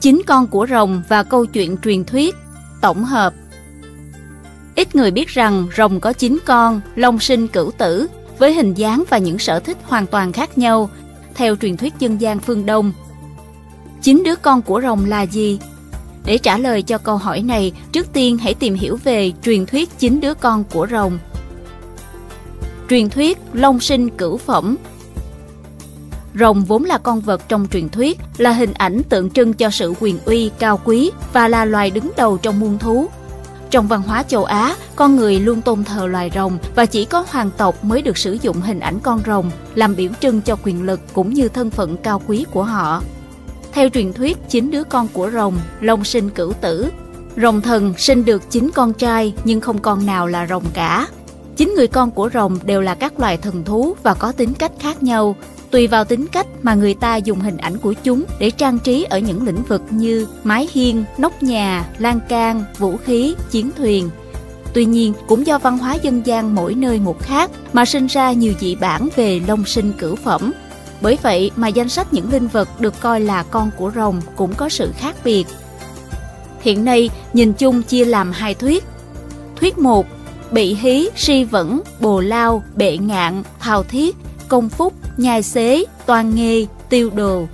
Chín con của rồng và câu chuyện truyền thuyết Tổng hợp Ít người biết rằng rồng có 9 con, long sinh cửu tử, với hình dáng và những sở thích hoàn toàn khác nhau, theo truyền thuyết dân gian phương Đông. Chín đứa con của rồng là gì? Để trả lời cho câu hỏi này, trước tiên hãy tìm hiểu về truyền thuyết chín đứa con của rồng. Truyền thuyết Long sinh cửu phẩm Rồng vốn là con vật trong truyền thuyết, là hình ảnh tượng trưng cho sự quyền uy, cao quý và là loài đứng đầu trong muôn thú. Trong văn hóa châu Á, con người luôn tôn thờ loài rồng và chỉ có hoàng tộc mới được sử dụng hình ảnh con rồng làm biểu trưng cho quyền lực cũng như thân phận cao quý của họ. Theo truyền thuyết, chín đứa con của rồng, long sinh cửu tử. Rồng thần sinh được chín con trai nhưng không con nào là rồng cả. Chín người con của rồng đều là các loài thần thú và có tính cách khác nhau, tùy vào tính cách mà người ta dùng hình ảnh của chúng để trang trí ở những lĩnh vực như mái hiên, nóc nhà, lan can, vũ khí, chiến thuyền. Tuy nhiên, cũng do văn hóa dân gian mỗi nơi một khác mà sinh ra nhiều dị bản về long sinh cửu phẩm. Bởi vậy mà danh sách những linh vật được coi là con của rồng cũng có sự khác biệt. Hiện nay, nhìn chung chia làm hai thuyết. Thuyết 1 Bị hí, si vẫn, bồ lao, bệ ngạn, thao thiết, công phúc, nhai xế, toàn nghề, tiêu đồ.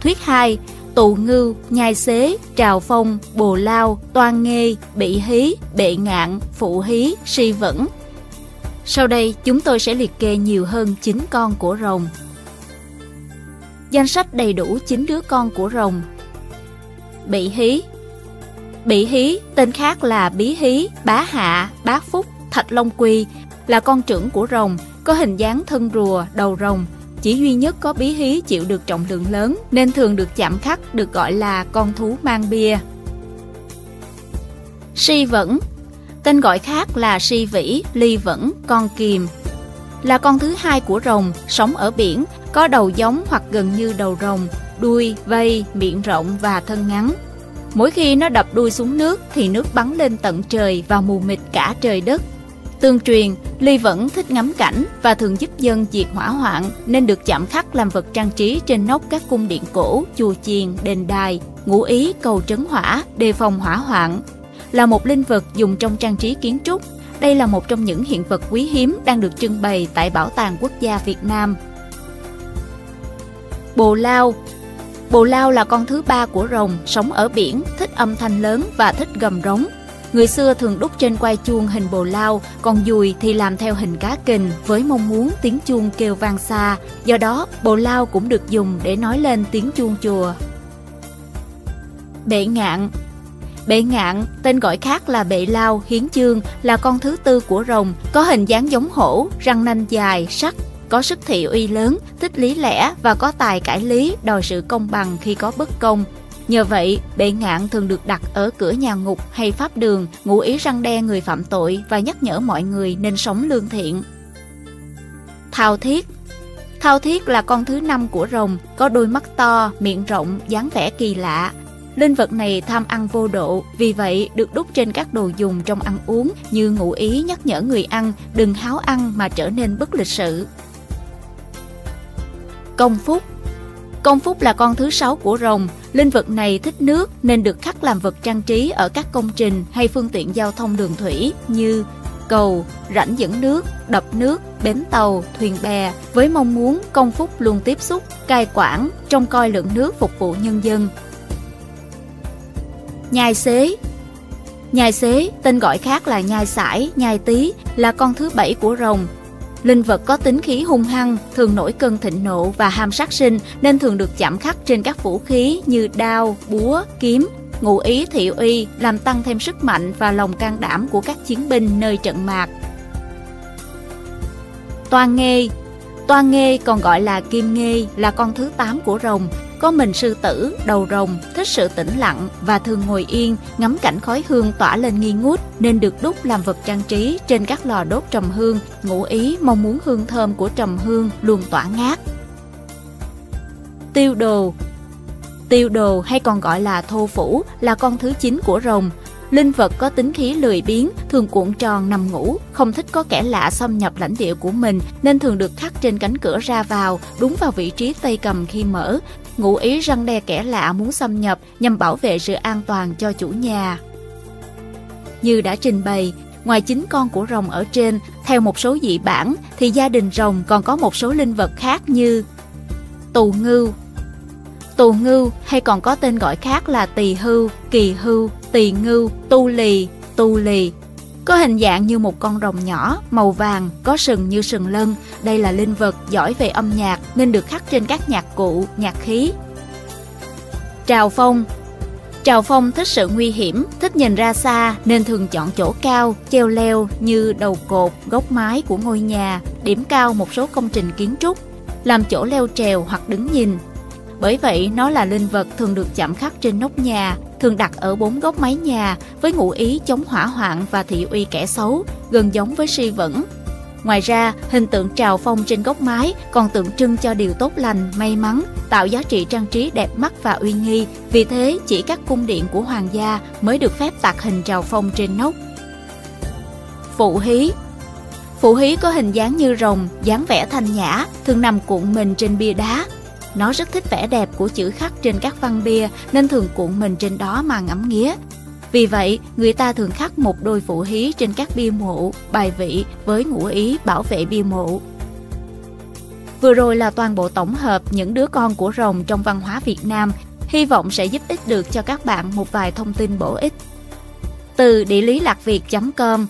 Thuyết 2. Tụ ngưu, nhai xế, trào phong, bồ lao, toan nghê, bị hí, bệ ngạn, phụ hí, si vẫn. Sau đây chúng tôi sẽ liệt kê nhiều hơn 9 con của rồng. Danh sách đầy đủ 9 đứa con của rồng. Bị hí Bị hí, tên khác là bí hí, bá hạ, bá phúc, thạch long quy, là con trưởng của rồng, có hình dáng thân rùa, đầu rồng. Chỉ duy nhất có bí hí chịu được trọng lượng lớn nên thường được chạm khắc được gọi là con thú mang bia. Si vẫn Tên gọi khác là si vĩ, ly vẫn, con kìm. Là con thứ hai của rồng, sống ở biển, có đầu giống hoặc gần như đầu rồng, đuôi, vây, miệng rộng và thân ngắn. Mỗi khi nó đập đuôi xuống nước thì nước bắn lên tận trời và mù mịt cả trời đất. Tương truyền, Ly vẫn thích ngắm cảnh và thường giúp dân diệt hỏa hoạn nên được chạm khắc làm vật trang trí trên nóc các cung điện cổ, chùa chiền, đền đài, ngụ ý cầu trấn hỏa, đề phòng hỏa hoạn. Là một linh vật dùng trong trang trí kiến trúc, đây là một trong những hiện vật quý hiếm đang được trưng bày tại Bảo tàng Quốc gia Việt Nam. Bồ Lao Bồ Lao là con thứ ba của rồng, sống ở biển, thích âm thanh lớn và thích gầm rống. Người xưa thường đúc trên quai chuông hình bồ lao, còn dùi thì làm theo hình cá kình với mong muốn tiếng chuông kêu vang xa. Do đó, bồ lao cũng được dùng để nói lên tiếng chuông chùa. Bệ ngạn Bệ ngạn, tên gọi khác là bệ lao, hiến chương, là con thứ tư của rồng, có hình dáng giống hổ, răng nanh dài, sắc, có sức thị uy lớn, thích lý lẽ và có tài cải lý, đòi sự công bằng khi có bất công. Nhờ vậy, bệ ngạn thường được đặt ở cửa nhà ngục hay pháp đường, ngụ ý răng đe người phạm tội và nhắc nhở mọi người nên sống lương thiện. Thao thiết Thao thiết là con thứ năm của rồng, có đôi mắt to, miệng rộng, dáng vẻ kỳ lạ. Linh vật này tham ăn vô độ, vì vậy được đúc trên các đồ dùng trong ăn uống như ngụ ý nhắc nhở người ăn đừng háo ăn mà trở nên bất lịch sự. Công phúc Công phúc là con thứ sáu của rồng, linh vật này thích nước nên được khắc làm vật trang trí ở các công trình hay phương tiện giao thông đường thủy như cầu, rãnh dẫn nước, đập nước, bến tàu, thuyền bè. Với mong muốn công phúc luôn tiếp xúc, cai quản, trông coi lượng nước phục vụ nhân dân. Nhai xế. Nhai xế, tên gọi khác là nhai sải, nhai tí, là con thứ bảy của rồng, Linh vật có tính khí hung hăng, thường nổi cơn thịnh nộ và ham sát sinh nên thường được chạm khắc trên các vũ khí như đao, búa, kiếm, ngụ ý thị uy làm tăng thêm sức mạnh và lòng can đảm của các chiến binh nơi trận mạc. Toan Nghê Toan Nghê còn gọi là Kim Nghê là con thứ 8 của rồng, có mình sư tử, đầu rồng, thích sự tĩnh lặng và thường ngồi yên, ngắm cảnh khói hương tỏa lên nghi ngút nên được đúc làm vật trang trí trên các lò đốt trầm hương, ngụ ý mong muốn hương thơm của trầm hương luôn tỏa ngát. Tiêu đồ Tiêu đồ hay còn gọi là thô phủ là con thứ 9 của rồng, Linh vật có tính khí lười biếng, thường cuộn tròn nằm ngủ, không thích có kẻ lạ xâm nhập lãnh địa của mình nên thường được khắc trên cánh cửa ra vào, đúng vào vị trí tay cầm khi mở ngụ ý răng đe kẻ lạ muốn xâm nhập nhằm bảo vệ sự an toàn cho chủ nhà. Như đã trình bày, ngoài chính con của rồng ở trên, theo một số dị bản thì gia đình rồng còn có một số linh vật khác như tù ngưu. Tù ngưu hay còn có tên gọi khác là tỳ hưu, kỳ hưu, tỳ ngưu, tu lì, tu lì. Có hình dạng như một con rồng nhỏ, màu vàng, có sừng như sừng lân. Đây là linh vật giỏi về âm nhạc nên được khắc trên các nhạc cụ, nhạc khí. Trào phong Trào phong thích sự nguy hiểm, thích nhìn ra xa nên thường chọn chỗ cao, treo leo như đầu cột, gốc mái của ngôi nhà, điểm cao một số công trình kiến trúc, làm chỗ leo trèo hoặc đứng nhìn. Bởi vậy, nó là linh vật thường được chạm khắc trên nóc nhà, thường đặt ở bốn góc mái nhà với ngụ ý chống hỏa hoạn và thị uy kẻ xấu, gần giống với si vẫn. Ngoài ra, hình tượng trào phong trên góc mái còn tượng trưng cho điều tốt lành, may mắn, tạo giá trị trang trí đẹp mắt và uy nghi. Vì thế, chỉ các cung điện của hoàng gia mới được phép tạc hình trào phong trên nóc. Phụ hí Phụ hí có hình dáng như rồng, dáng vẻ thanh nhã, thường nằm cuộn mình trên bia đá. Nó rất thích vẻ đẹp của chữ khắc trên các văn bia nên thường cuộn mình trên đó mà ngắm nghía. Vì vậy, người ta thường khắc một đôi phụ hí trên các bia mộ, bài vị với ngụ ý bảo vệ bia mộ. Vừa rồi là toàn bộ tổng hợp những đứa con của rồng trong văn hóa Việt Nam, hy vọng sẽ giúp ích được cho các bạn một vài thông tin bổ ích. Từ địa lý lạc việt.com